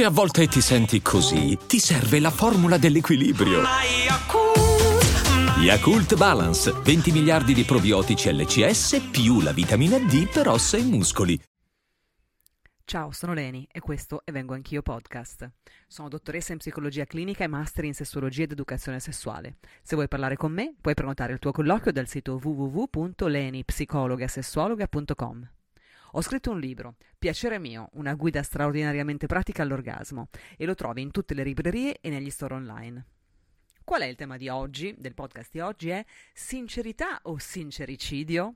Se a volte ti senti così, ti serve la formula dell'equilibrio. Yakult Balance, 20 miliardi di probiotici LCS più la vitamina D per ossa e muscoli. Ciao, sono Leni e questo è Vengo Anch'io Podcast. Sono dottoressa in psicologia clinica e master in sessuologia ed educazione sessuale. Se vuoi parlare con me, puoi prenotare il tuo colloquio dal sito www.lenipsicologasessuologa.com. Ho scritto un libro, Piacere mio, una guida straordinariamente pratica all'orgasmo, e lo trovi in tutte le librerie e negli store online. Qual è il tema di oggi, del podcast di oggi? È sincerità o sincericidio?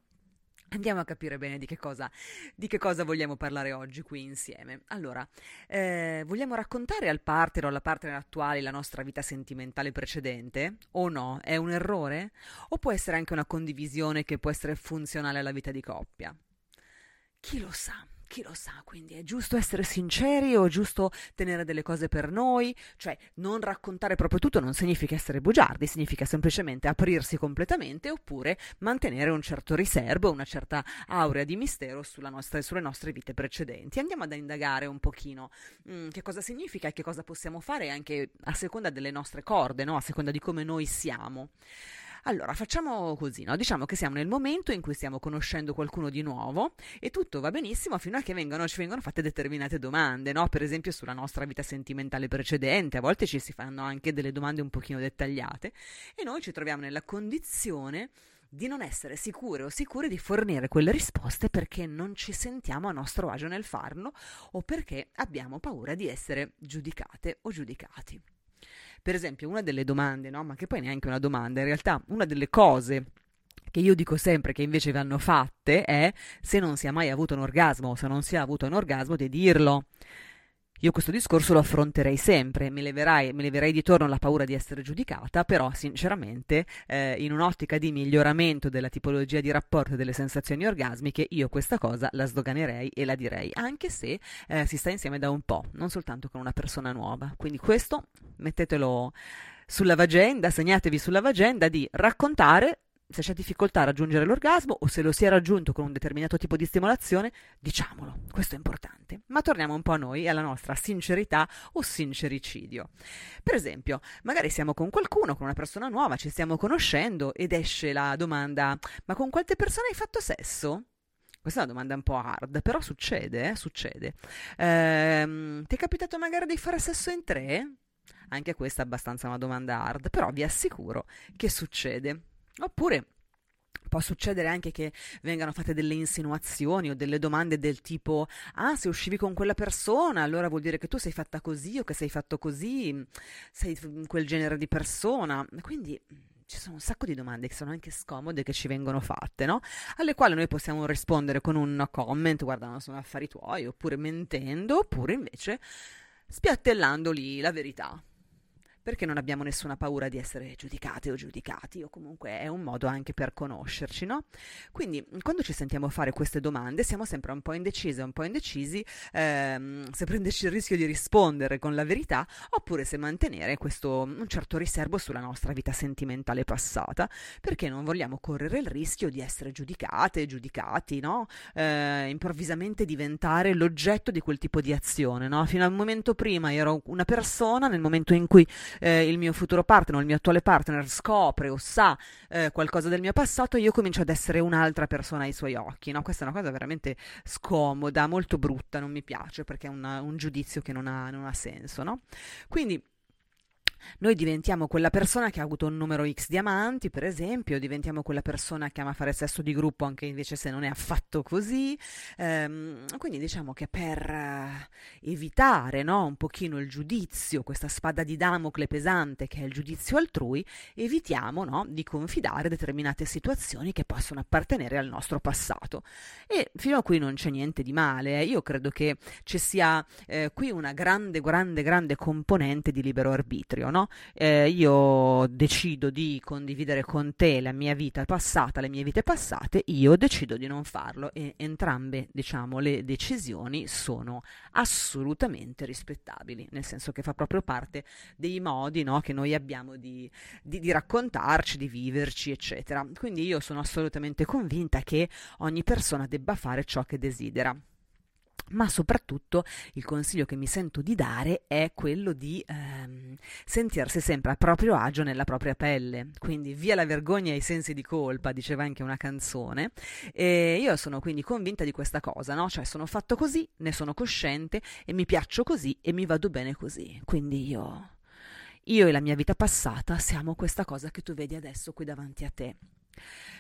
Andiamo a capire bene di che, cosa, di che cosa vogliamo parlare oggi qui insieme. Allora, eh, vogliamo raccontare al partner o alla partner attuale la nostra vita sentimentale precedente? O no? È un errore? O può essere anche una condivisione che può essere funzionale alla vita di coppia? Chi lo sa? Chi lo sa, quindi è giusto essere sinceri o è giusto tenere delle cose per noi? Cioè, non raccontare proprio tutto non significa essere bugiardi, significa semplicemente aprirsi completamente oppure mantenere un certo riservo, una certa aurea di mistero nostra, sulle nostre vite precedenti. Andiamo ad indagare un pochino mm, che cosa significa e che cosa possiamo fare anche a seconda delle nostre corde, no? a seconda di come noi siamo. Allora, facciamo così, no? Diciamo che siamo nel momento in cui stiamo conoscendo qualcuno di nuovo e tutto va benissimo fino a che vengono, ci vengono fatte determinate domande, no? Per esempio sulla nostra vita sentimentale precedente, a volte ci si fanno anche delle domande un pochino dettagliate e noi ci troviamo nella condizione di non essere sicure o sicure di fornire quelle risposte perché non ci sentiamo a nostro agio nel farlo o perché abbiamo paura di essere giudicate o giudicati. Per esempio, una delle domande, no? ma che poi neanche una domanda, in realtà una delle cose che io dico sempre che invece vanno fatte è se non si è mai avuto un orgasmo se non si è avuto un orgasmo di dirlo. Io questo discorso lo affronterei sempre, mi leverai, mi leverei di torno la paura di essere giudicata, però sinceramente eh, in un'ottica di miglioramento della tipologia di rapporto e delle sensazioni orgasmiche io questa cosa la sdoganerei e la direi, anche se eh, si sta insieme da un po', non soltanto con una persona nuova. Quindi questo mettetelo sulla vagenda, segnatevi sulla vagenda di raccontare se c'è difficoltà a raggiungere l'orgasmo o se lo si è raggiunto con un determinato tipo di stimolazione, diciamolo, questo è importante. Ma torniamo un po' a noi e alla nostra sincerità o sincericidio. Per esempio, magari siamo con qualcuno, con una persona nuova, ci stiamo conoscendo ed esce la domanda: Ma con quante persone hai fatto sesso? Questa è una domanda un po' hard, però succede, eh? succede. Ehm, ti è capitato magari di fare sesso in tre? Anche questa è abbastanza una domanda hard, però vi assicuro che succede. Oppure può succedere anche che vengano fatte delle insinuazioni o delle domande del tipo ah se uscivi con quella persona allora vuol dire che tu sei fatta così o che sei fatto così sei quel genere di persona quindi ci sono un sacco di domande che sono anche scomode che ci vengono fatte, no? Alle quali noi possiamo rispondere con un comment, guarda, sono affari tuoi, oppure mentendo, oppure invece spiattellando lì la verità perché non abbiamo nessuna paura di essere giudicate o giudicati, o comunque è un modo anche per conoscerci, no? Quindi quando ci sentiamo fare queste domande siamo sempre un po' indecise, un po' indecisi ehm, se prenderci il rischio di rispondere con la verità oppure se mantenere questo un certo riservo sulla nostra vita sentimentale passata, perché non vogliamo correre il rischio di essere giudicate, giudicati, no? Eh, improvvisamente diventare l'oggetto di quel tipo di azione, no? Fino al momento prima ero una persona, nel momento in cui eh, il mio futuro partner o il mio attuale partner scopre o sa eh, qualcosa del mio passato, io comincio ad essere un'altra persona ai suoi occhi. No? Questa è una cosa veramente scomoda, molto brutta, non mi piace perché è una, un giudizio che non ha, non ha senso. No? Quindi noi diventiamo quella persona che ha avuto un numero X di amanti, per esempio, diventiamo quella persona che ama fare sesso di gruppo anche invece se non è affatto così. Ehm, quindi diciamo che per uh, evitare no, un pochino il giudizio, questa spada di Damocle pesante che è il giudizio altrui, evitiamo no, di confidare determinate situazioni che possono appartenere al nostro passato. E fino a qui non c'è niente di male. Eh. Io credo che ci sia eh, qui una grande, grande, grande componente di libero arbitrio no? Eh, io decido di condividere con te la mia vita passata, le mie vite passate, io decido di non farlo e entrambe, diciamo, le decisioni sono assolutamente rispettabili, nel senso che fa proprio parte dei modi no, che noi abbiamo di, di, di raccontarci, di viverci, eccetera. Quindi io sono assolutamente convinta che ogni persona debba fare ciò che desidera. Ma soprattutto il consiglio che mi sento di dare è quello di ehm, sentirsi sempre a proprio agio nella propria pelle, quindi via la vergogna e i sensi di colpa, diceva anche una canzone, e io sono quindi convinta di questa cosa, no? Cioè sono fatto così, ne sono cosciente e mi piaccio così e mi vado bene così, quindi io, io e la mia vita passata siamo questa cosa che tu vedi adesso qui davanti a te.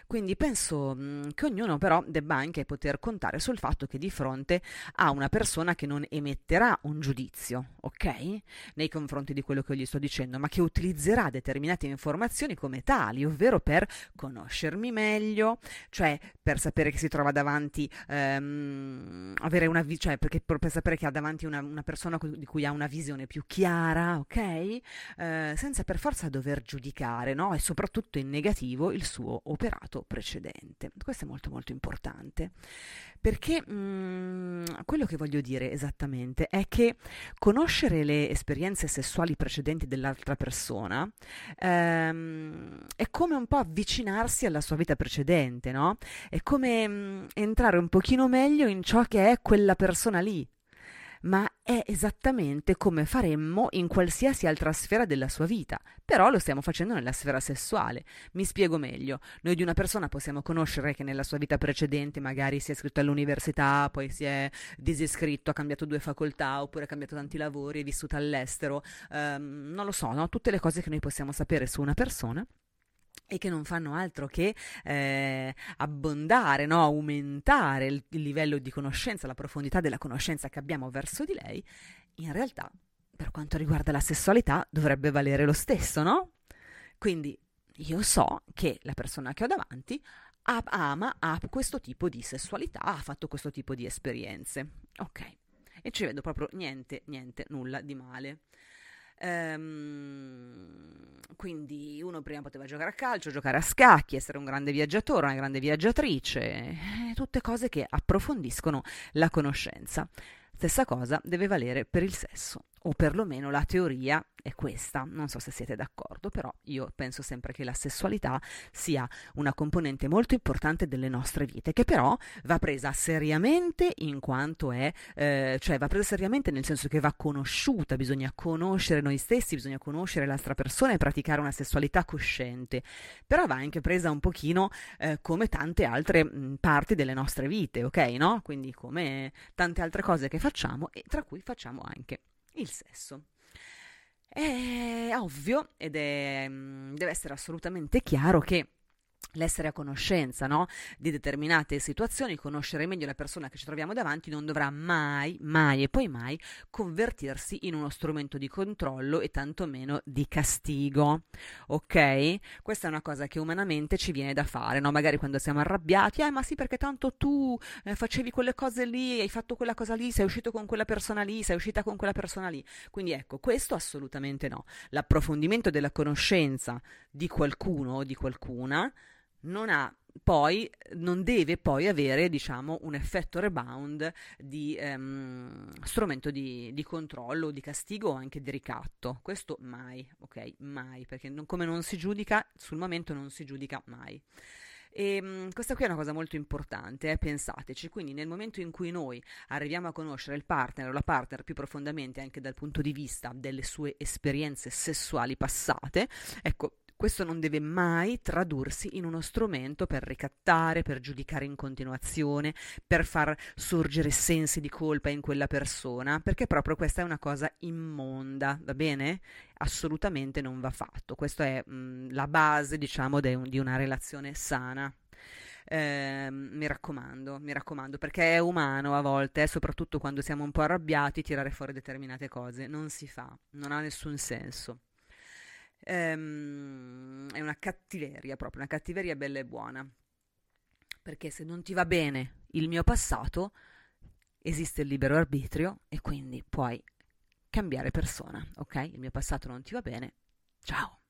Quindi penso mh, che ognuno però debba anche poter contare sul fatto che di fronte a una persona che non emetterà un giudizio, ok? Nei confronti di quello che gli sto dicendo, ma che utilizzerà determinate informazioni come tali, ovvero per conoscermi meglio, cioè per sapere che si trova davanti, ehm, avere una cioè perché, per sapere che ha davanti una, una, persona di cui ha una visione più chiara, ok? Eh, senza per forza dover giudicare, no? E soprattutto in negativo il suo operato precedente. Questo è molto molto importante perché mh, mm, quello che voglio dire esattamente è che conoscere le esperienze sessuali precedenti dell'altra persona ehm, è come un po' avvicinarsi alla sua vita precedente, no? È come mh, mm, entrare un pochino meglio in ciò che è quella persona lì ma è esattamente come faremmo in qualsiasi altra sfera della sua vita, però lo stiamo facendo nella sfera sessuale. Mi spiego meglio. Noi di una persona possiamo conoscere che nella sua vita precedente magari si è iscritto all'università, poi si è disiscritto, ha cambiato due facoltà, oppure ha cambiato tanti lavori, è vissuto all'estero, um, non lo so, no? tutte le cose che noi possiamo sapere su una persona e che non fanno altro che eh, abbondare, no? aumentare il, il livello di conoscenza, la profondità della conoscenza che abbiamo verso di lei, in realtà per quanto riguarda la sessualità dovrebbe valere lo stesso, no? Quindi io so che la persona che ho davanti ha, ama, ha questo tipo di sessualità, ha fatto questo tipo di esperienze. Ok. E ci vedo proprio niente, niente, nulla di male. Ehm, quindi uno prima poteva giocare a calcio, giocare a scacchi, essere un grande viaggiatore, una grande viaggiatrice, eh, tutte cose che approfondiscono la conoscenza. Stessa cosa deve valere per il sesso, o perlomeno la teoria è questa. Non so se siete d'accordo, però io penso sempre che la sessualità sia una componente molto importante delle nostre vite, che però va presa seriamente in quanto è, eh, cioè va presa seriamente nel senso che va conosciuta, bisogna conoscere noi stessi, bisogna conoscere l'altra persona e praticare una sessualità cosciente, però va anche presa un pochino eh, come tante altre mh, parti delle nostre vite, ok? No? Quindi come tante altre cose che facciamo e tra cui facciamo anche il sesso. È ovvio ed è, mm, deve essere assolutamente chiaro che l'essere a conoscenza no? di determinate situazioni, conoscere meglio la persona che ci troviamo davanti, non dovrà mai, mai e poi mai convertirsi in uno strumento di controllo e tantomeno di castigo. Ok? Questa è una cosa che umanamente ci viene da fare, no? Magari quando siamo arrabbiati, eh, ma sì, perché tanto tu eh, facevi quelle cose lì, hai fatto quella cosa lì, sei uscito con quella persona lì, sei uscita con quella persona lì. Quindi ecco, questo assolutamente no. L'approfondimento della conoscenza di qualcuno o di qualcuna non ha poi non deve poi avere diciamo un effetto rebound di um, strumento di, di, controllo di castigo o anche di ricatto. Questo mai ok? Mai perché non, come non si giudica sul momento non si giudica mai. E um, questa qui è una cosa molto importante, eh, pensateci. Quindi, nel momento in cui noi arriviamo a conoscere il partner o la partner più profondamente, anche dal punto di vista delle sue esperienze sessuali passate, ecco, questo non deve mai tradursi in uno strumento per ricattare, per giudicare in continuazione, per far sorgere sensi di colpa in quella persona, perché proprio questa è una cosa immonda, va bene? Assolutamente non va fatto. Questa è mh, mm, la base, diciamo, de, di una relazione sana. Eh, mi raccomando, mi raccomando, perché è umano a volte, eh, soprattutto quando siamo un po' arrabbiati, tirare fuori determinate cose. Non si fa, non ha nessun senso ehm, è una cattiveria proprio, una cattiveria bella e buona. Perché se non ti va bene il mio passato, esiste il libero arbitrio e quindi puoi cambiare persona, ok? Il mio passato non ti va bene, ciao.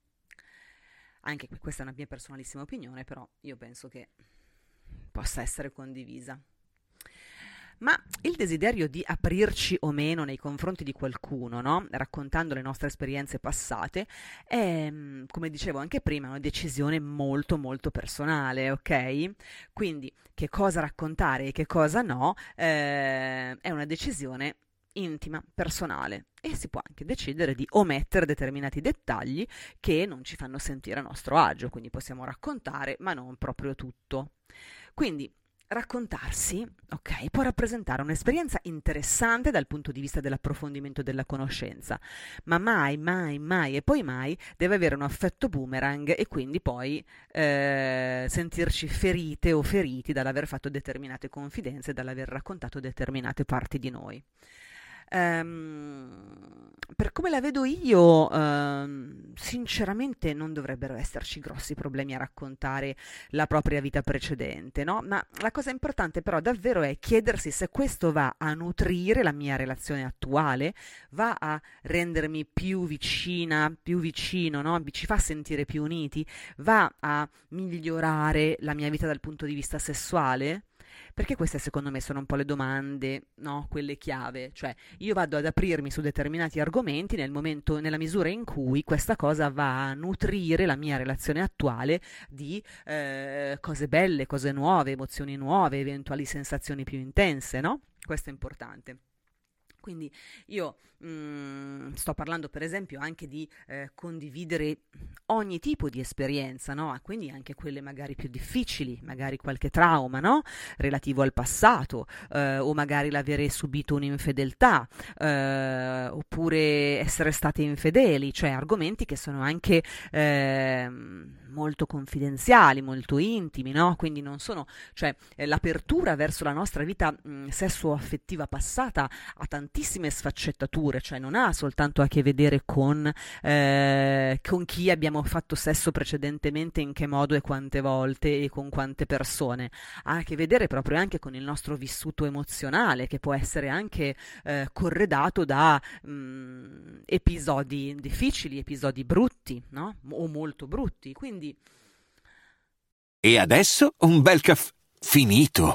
Anche questa è una mia personalissima opinione, però io penso che possa essere condivisa. Ma il desiderio di aprirci o meno nei confronti di qualcuno, no? raccontando le nostre esperienze passate, è, mm, come dicevo anche prima, una decisione molto molto personale, ok? Quindi che cosa raccontare e che cosa no, eh, è una decisione intima, personale e si può anche decidere di omettere determinati dettagli che non ci fanno sentire a nostro agio, quindi possiamo raccontare ma non proprio tutto. Quindi raccontarsi, ok, può rappresentare un'esperienza interessante dal punto di vista dell'approfondimento della conoscenza, ma mai, mai, mai e poi mai deve avere un effetto boomerang e quindi poi eh, sentirci ferite o feriti dall'aver fatto determinate confidenze, dall'aver raccontato determinate parti di noi. Um, per come la vedo io, uh, sinceramente non dovrebbero esserci grossi problemi a raccontare la propria vita precedente, no? Ma la cosa importante però davvero è chiedersi se questo va a nutrire la mia relazione attuale, va a rendermi più vicina, più vicino, no? Ci fa sentire più uniti, va a migliorare la mia vita dal punto di vista sessuale. Perché queste secondo me sono un po' le domande, no? Quelle chiave, cioè io vado ad aprirmi su determinati argomenti nel momento, nella misura in cui questa cosa va a nutrire la mia relazione attuale di eh, cose belle, cose nuove, emozioni nuove, eventuali sensazioni più intense, no? Questo è importante. Quindi io mh, mm, sto parlando per esempio anche di eh, condividere ogni tipo di esperienza, no? quindi anche quelle magari più difficili, magari qualche trauma no? relativo al passato, eh, o magari l'avere subito un'infedeltà, eh, oppure essere state infedeli, cioè argomenti che sono anche ehm, molto confidenziali, molto intimi, no? quindi non sono, cioè l'apertura verso la nostra vita mh, sesso-affettiva passata ha tantissimi tantissime sfaccettature, cioè non ha soltanto a che vedere con, eh, con chi abbiamo fatto sesso precedentemente, in che modo e quante volte e con quante persone, ha a che vedere proprio anche con il nostro vissuto emozionale, che può essere anche eh, corredato da mh, mm, episodi difficili, episodi brutti, no? O molto brutti. Quindi. E adesso un bel caffè finito.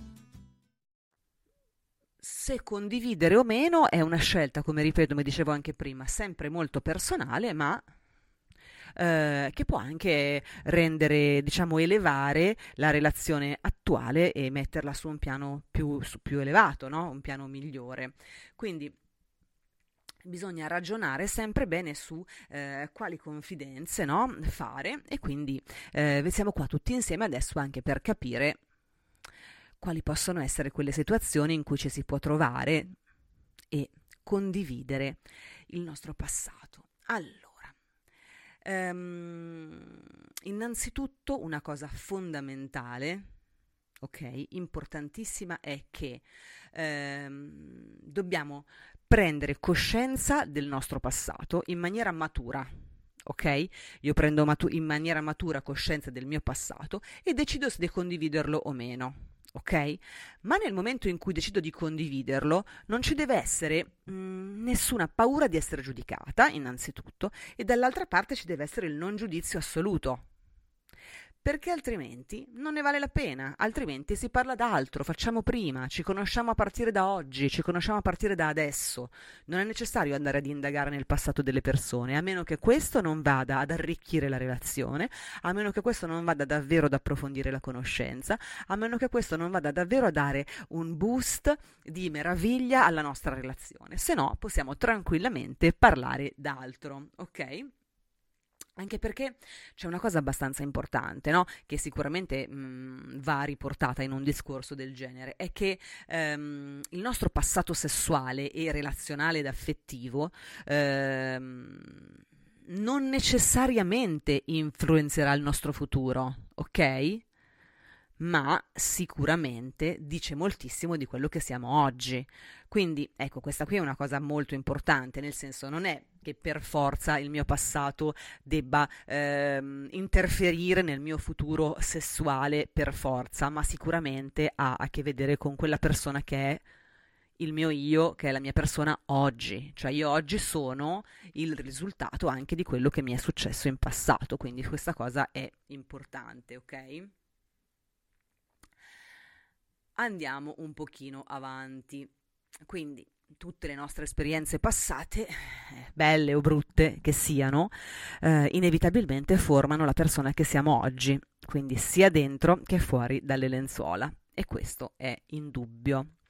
se condividere o meno è una scelta, come ripeto, come dicevo anche prima, sempre molto personale, ma eh, che può anche rendere, diciamo, elevare la relazione attuale e metterla su un piano più, su, più elevato, no? un piano migliore. Quindi bisogna ragionare sempre bene su eh, quali confidenze no? fare e quindi eh, siamo qua tutti insieme adesso anche per capire quali possono essere quelle situazioni in cui ci si può trovare e condividere il nostro passato. Allora, um, innanzitutto una cosa fondamentale, ok, importantissima è che um, dobbiamo prendere coscienza del nostro passato in maniera matura. Ok? Io prendo matu- in maniera matura coscienza del mio passato e decido se condividerlo o meno ok? Ma nel momento in cui decido di condividerlo, non ci deve essere mh, mm, nessuna paura di essere giudicata, innanzitutto, e dall'altra parte ci deve essere il non giudizio assoluto perché altrimenti non ne vale la pena, altrimenti si parla d'altro, facciamo prima, ci conosciamo a partire da oggi, ci conosciamo a partire da adesso. Non è necessario andare ad indagare nel passato delle persone, a meno che questo non vada ad arricchire la relazione, a meno che questo non vada davvero ad approfondire la conoscenza, a meno che questo non vada davvero a dare un boost di meraviglia alla nostra relazione. Se no, possiamo tranquillamente parlare d'altro, ok? Anche perché c'è una cosa abbastanza importante, no? che sicuramente mh, va riportata in un discorso del genere, è che ehm, il nostro passato sessuale e relazionale ed affettivo ehm, non necessariamente influenzerà il nostro futuro, ok? Ma sicuramente dice moltissimo di quello che siamo oggi. Quindi, ecco, questa qui è una cosa molto importante, nel senso non è che per forza il mio passato debba ehm, interferire nel mio futuro sessuale per forza, ma sicuramente ha a che vedere con quella persona che è il mio io, che è la mia persona oggi, cioè io oggi sono il risultato anche di quello che mi è successo in passato, quindi questa cosa è importante, ok? Andiamo un pochino avanti. Quindi tutte le nostre esperienze passate, eh, belle o brutte che siano, eh, inevitabilmente formano la persona che siamo oggi, quindi sia dentro che fuori dalle lenzuola. E questo è indubbio.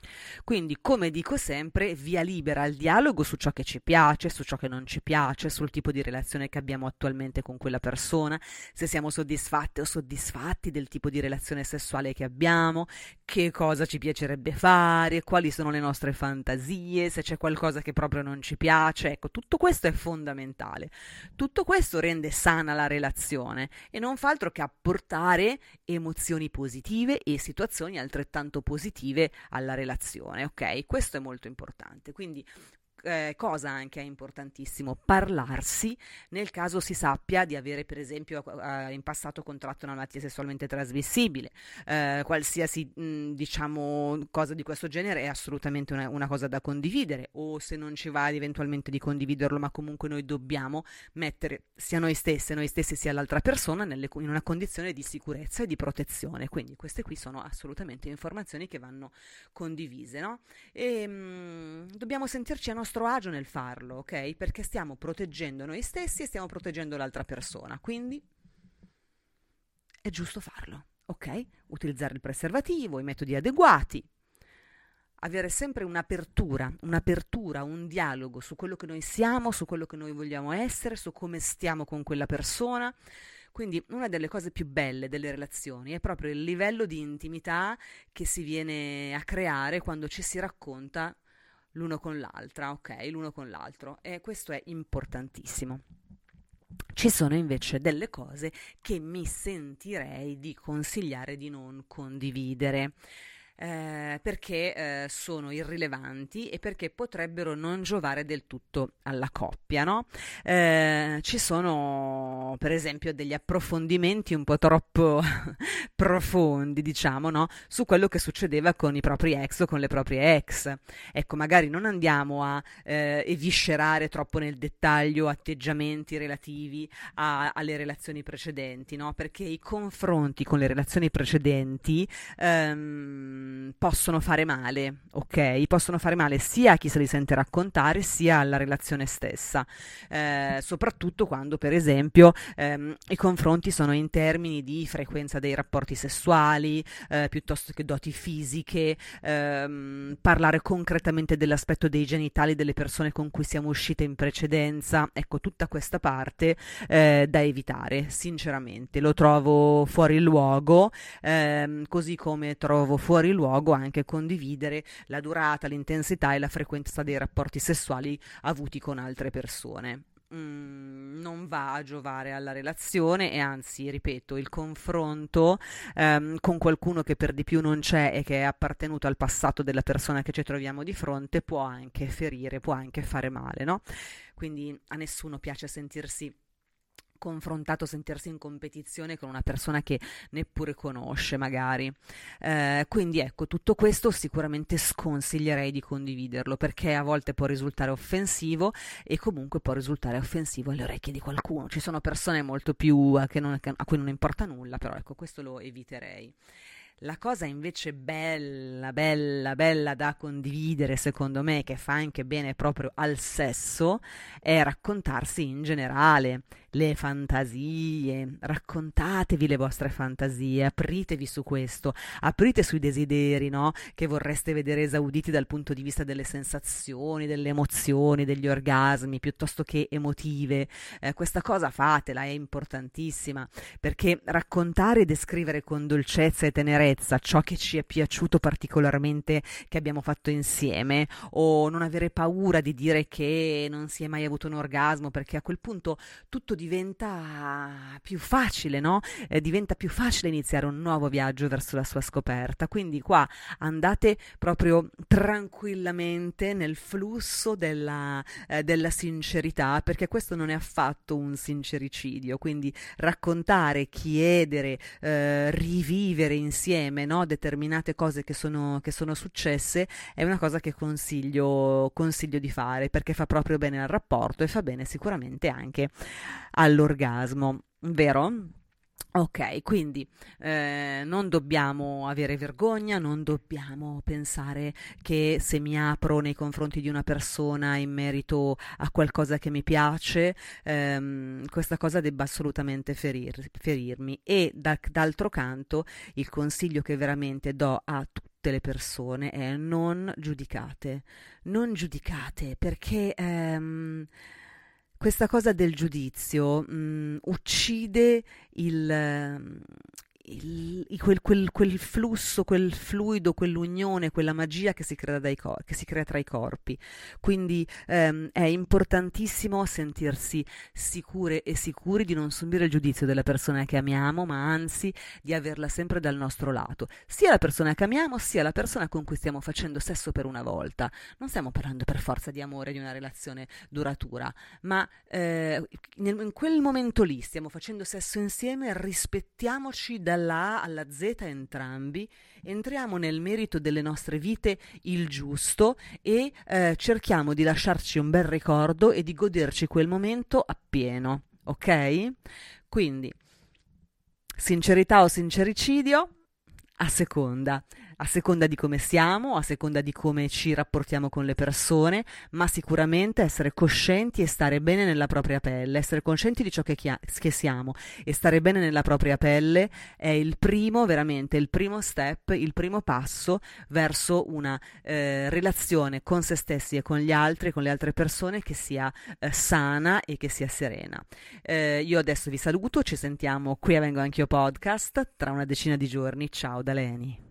Quindi, come dico sempre, via libera al dialogo su ciò che ci piace, su ciò che non ci piace, sul tipo di relazione che abbiamo attualmente con quella persona, se siamo soddisfatte o soddisfatti del tipo di relazione sessuale che abbiamo, che cosa ci piacerebbe fare, quali sono le nostre fantasie, se c'è qualcosa che proprio non ci piace. Ecco, tutto questo è fondamentale. Tutto questo rende sana la relazione e non fa altro che apportare emozioni positive e situazioni altrettanto positive alla relazione relazione, ok? Questo è molto importante. Quindi eh, cosa anche è importantissimo, parlarsi nel caso si sappia di avere per esempio eh, in passato contratto una malattia sessualmente trasmissibile, eh, qualsiasi mh, diciamo cosa di questo genere è assolutamente una, una, cosa da condividere o se non ci va eventualmente di condividerlo ma comunque noi dobbiamo mettere sia noi stessi, noi stessi sia l'altra persona nelle, in una condizione di sicurezza e di protezione, quindi queste qui sono assolutamente informazioni che vanno condivise, no? E mh, dobbiamo sentirci a nostro nostro agio nel farlo, ok? Perché stiamo proteggendo noi stessi e stiamo proteggendo l'altra persona, quindi è giusto farlo, ok? Utilizzare il preservativo, i metodi adeguati, avere sempre un'apertura, un'apertura, un dialogo su quello che noi siamo, su quello che noi vogliamo essere, su come stiamo con quella persona. Quindi una delle cose più belle delle relazioni è proprio il livello di intimità che si viene a creare quando ci si racconta l'uno con l'altra, ok? L'uno con l'altro e questo è importantissimo. Ci sono invece delle cose che mi sentirei di consigliare di non condividere eh, perché eh, sono irrilevanti e perché potrebbero non giovare del tutto alla coppia. No? Eh, ci sono per esempio degli approfondimenti un po' troppo profondi, diciamo, no? su quello che succedeva con i propri ex o con le proprie ex. Ecco, magari non andiamo a eh, eviscerare troppo nel dettaglio atteggiamenti relativi a, alle relazioni precedenti, no? perché i confronti con le relazioni precedenti ehm, possono fare male, ok? Possono fare male sia a chi se li sente raccontare sia alla relazione stessa, eh, soprattutto quando per esempio ehm, i confronti sono in termini di frequenza dei rapporti sessuali eh, piuttosto che doti fisiche, ehm, parlare concretamente dell'aspetto dei genitali delle persone con cui siamo uscite in precedenza, ecco tutta questa parte eh, da evitare, sinceramente, lo trovo fuori luogo, ehm, così come trovo fuori luogo luogo anche condividere la durata, l'intensità e la frequenza dei rapporti sessuali avuti con altre persone. Mm, non va a giovare alla relazione e anzi, ripeto, il confronto ehm, con qualcuno che per di più non c'è e che è appartenuto al passato della persona che ci troviamo di fronte può anche ferire, può anche fare male, no? Quindi a nessuno piace sentirsi confrontato, sentirsi in competizione con una persona che neppure conosce magari. Eh, quindi ecco, tutto questo sicuramente sconsiglierei di condividerlo perché a volte può risultare offensivo e comunque può risultare offensivo alle orecchie di qualcuno. Ci sono persone molto più a, non, a cui non importa nulla, però ecco, questo lo eviterei. La cosa invece bella, bella, bella da condividere, secondo me, che fa anche bene proprio al sesso, è raccontarsi in generale le fantasie, raccontatevi le vostre fantasie, apritevi su questo, aprite sui desideri, no? Che vorreste vedere esauditi dal punto di vista delle sensazioni, delle emozioni, degli orgasmi, piuttosto che emotive. Eh, questa cosa fatela, è importantissima, perché raccontare e descrivere con dolcezza e tenerezza ciò che ci è piaciuto particolarmente che abbiamo fatto insieme, o non avere paura di dire che non si è mai avuto un orgasmo, perché a quel punto tutto diventa più facile, no? Eh, diventa più facile iniziare un nuovo viaggio verso la sua scoperta. Quindi qua andate proprio tranquillamente nel flusso della, eh, della sincerità, perché questo non è affatto un sincericidio. Quindi raccontare, chiedere, eh, rivivere insieme no? determinate cose che sono, che sono successe è una cosa che consiglio, consiglio di fare perché fa proprio bene al rapporto e fa bene sicuramente anche all'orgasmo, vero? Ok, quindi eh, non dobbiamo avere vergogna, non dobbiamo pensare che se mi apro nei confronti di una persona in merito a qualcosa che mi piace, ehm, questa cosa debba assolutamente ferir, ferirmi. E da, d'altro canto il consiglio che veramente do a tutte le persone è non giudicate, non giudicate perché... Ehm, questa cosa del giudizio mh, mm, uccide il, il, quel, quel, quel, flusso, quel fluido, quell'unione, quella magia che si crea, cor- che si crea tra i corpi. Quindi ehm, è importantissimo sentirsi sicure e sicuri di non subire il giudizio della persona che amiamo, ma anzi di averla sempre dal nostro lato, sia la persona che amiamo, sia la persona con cui stiamo facendo sesso per una volta. Non stiamo parlando per forza di amore, di una relazione duratura, ma eh, in quel momento lì stiamo facendo sesso insieme, rispettiamoci dal dalla A alla Z entrambi, entriamo nel merito delle nostre vite il giusto e eh, cerchiamo di lasciarci un bel ricordo e di goderci quel momento appieno, ok? Quindi, sincerità o sincericidio? A seconda a seconda di come siamo, a seconda di come ci rapportiamo con le persone, ma sicuramente essere coscienti e stare bene nella propria pelle, essere coscienti di ciò che, chia- che siamo e stare bene nella propria pelle è il primo, veramente, il primo step, il primo passo verso una eh, relazione con se stessi e con gli altri, con le altre persone che sia eh, sana e che sia serena. Eh, io adesso vi saluto, ci sentiamo qui a Vengo Anch'io Podcast tra una decina di giorni. Ciao da Leni.